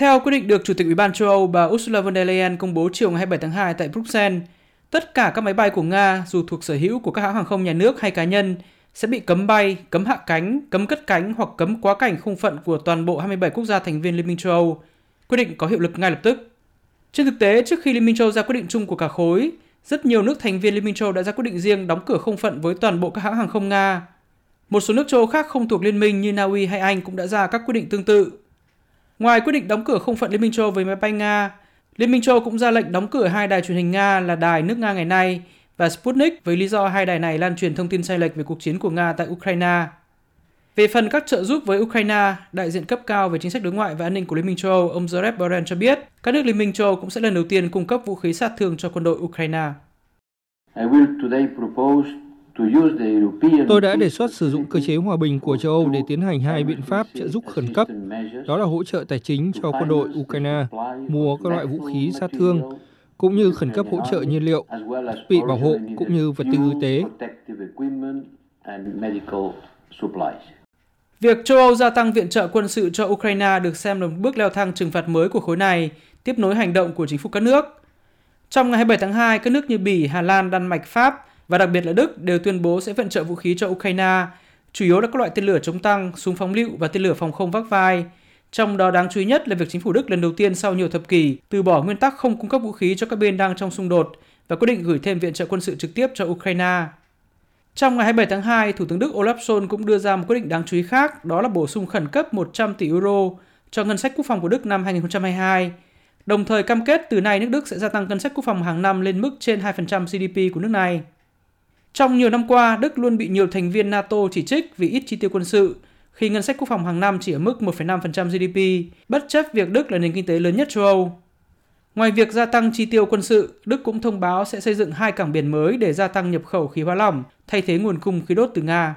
Theo quyết định được Chủ tịch Ủy ban châu Âu bà Ursula von der Leyen công bố chiều ngày 27 tháng 2 tại Bruxelles, tất cả các máy bay của Nga dù thuộc sở hữu của các hãng hàng không nhà nước hay cá nhân sẽ bị cấm bay, cấm hạ cánh, cấm cất cánh hoặc cấm quá cảnh không phận của toàn bộ 27 quốc gia thành viên Liên minh châu Âu. Quyết định có hiệu lực ngay lập tức. Trên thực tế, trước khi Liên minh châu Âu ra quyết định chung của cả khối, rất nhiều nước thành viên Liên minh châu Âu đã ra quyết định riêng đóng cửa không phận với toàn bộ các hãng hàng không Nga. Một số nước châu Âu khác không thuộc liên minh như Na Uy hay Anh cũng đã ra các quyết định tương tự. Ngoài quyết định đóng cửa không phận Liên minh châu với máy bay Nga, Liên minh châu cũng ra lệnh đóng cửa hai đài truyền hình Nga là đài nước Nga ngày nay và Sputnik với lý do hai đài này lan truyền thông tin sai lệch về cuộc chiến của Nga tại Ukraine. Về phần các trợ giúp với Ukraine, đại diện cấp cao về chính sách đối ngoại và an ninh của Liên minh châu Âu, ông Joseph Borrell cho biết, các nước Liên minh châu Âu cũng sẽ lần đầu tiên cung cấp vũ khí sát thương cho quân đội Ukraine. Tôi đã đề xuất sử dụng cơ chế hòa bình của châu Âu để tiến hành hai biện pháp trợ giúp khẩn cấp, đó là hỗ trợ tài chính cho quân đội Ukraine, mua các loại vũ khí sát thương, cũng như khẩn cấp hỗ trợ nhiên liệu, thiết bị bảo hộ cũng như vật tư y tế. Việc châu Âu gia tăng viện trợ quân sự cho Ukraine được xem là một bước leo thang trừng phạt mới của khối này, tiếp nối hành động của chính phủ các nước. Trong ngày 27 tháng 2, các nước như Bỉ, Hà Lan, Đan Mạch, Pháp và đặc biệt là Đức đều tuyên bố sẽ viện trợ vũ khí cho Ukraine, chủ yếu là các loại tên lửa chống tăng, súng phóng lựu và tên lửa phòng không vác vai. Trong đó đáng chú ý nhất là việc chính phủ Đức lần đầu tiên sau nhiều thập kỷ từ bỏ nguyên tắc không cung cấp vũ khí cho các bên đang trong xung đột và quyết định gửi thêm viện trợ quân sự trực tiếp cho Ukraine. Trong ngày 27 tháng 2, Thủ tướng Đức Olaf Scholz cũng đưa ra một quyết định đáng chú ý khác, đó là bổ sung khẩn cấp 100 tỷ euro cho ngân sách quốc phòng của Đức năm 2022, đồng thời cam kết từ nay nước Đức sẽ gia tăng ngân sách quốc phòng hàng năm lên mức trên 2% GDP của nước này. Trong nhiều năm qua, Đức luôn bị nhiều thành viên NATO chỉ trích vì ít chi tiêu quân sự, khi ngân sách quốc phòng hàng năm chỉ ở mức 1,5% GDP, bất chấp việc Đức là nền kinh tế lớn nhất châu Âu. Ngoài việc gia tăng chi tiêu quân sự, Đức cũng thông báo sẽ xây dựng hai cảng biển mới để gia tăng nhập khẩu khí hóa lỏng, thay thế nguồn cung khí đốt từ Nga.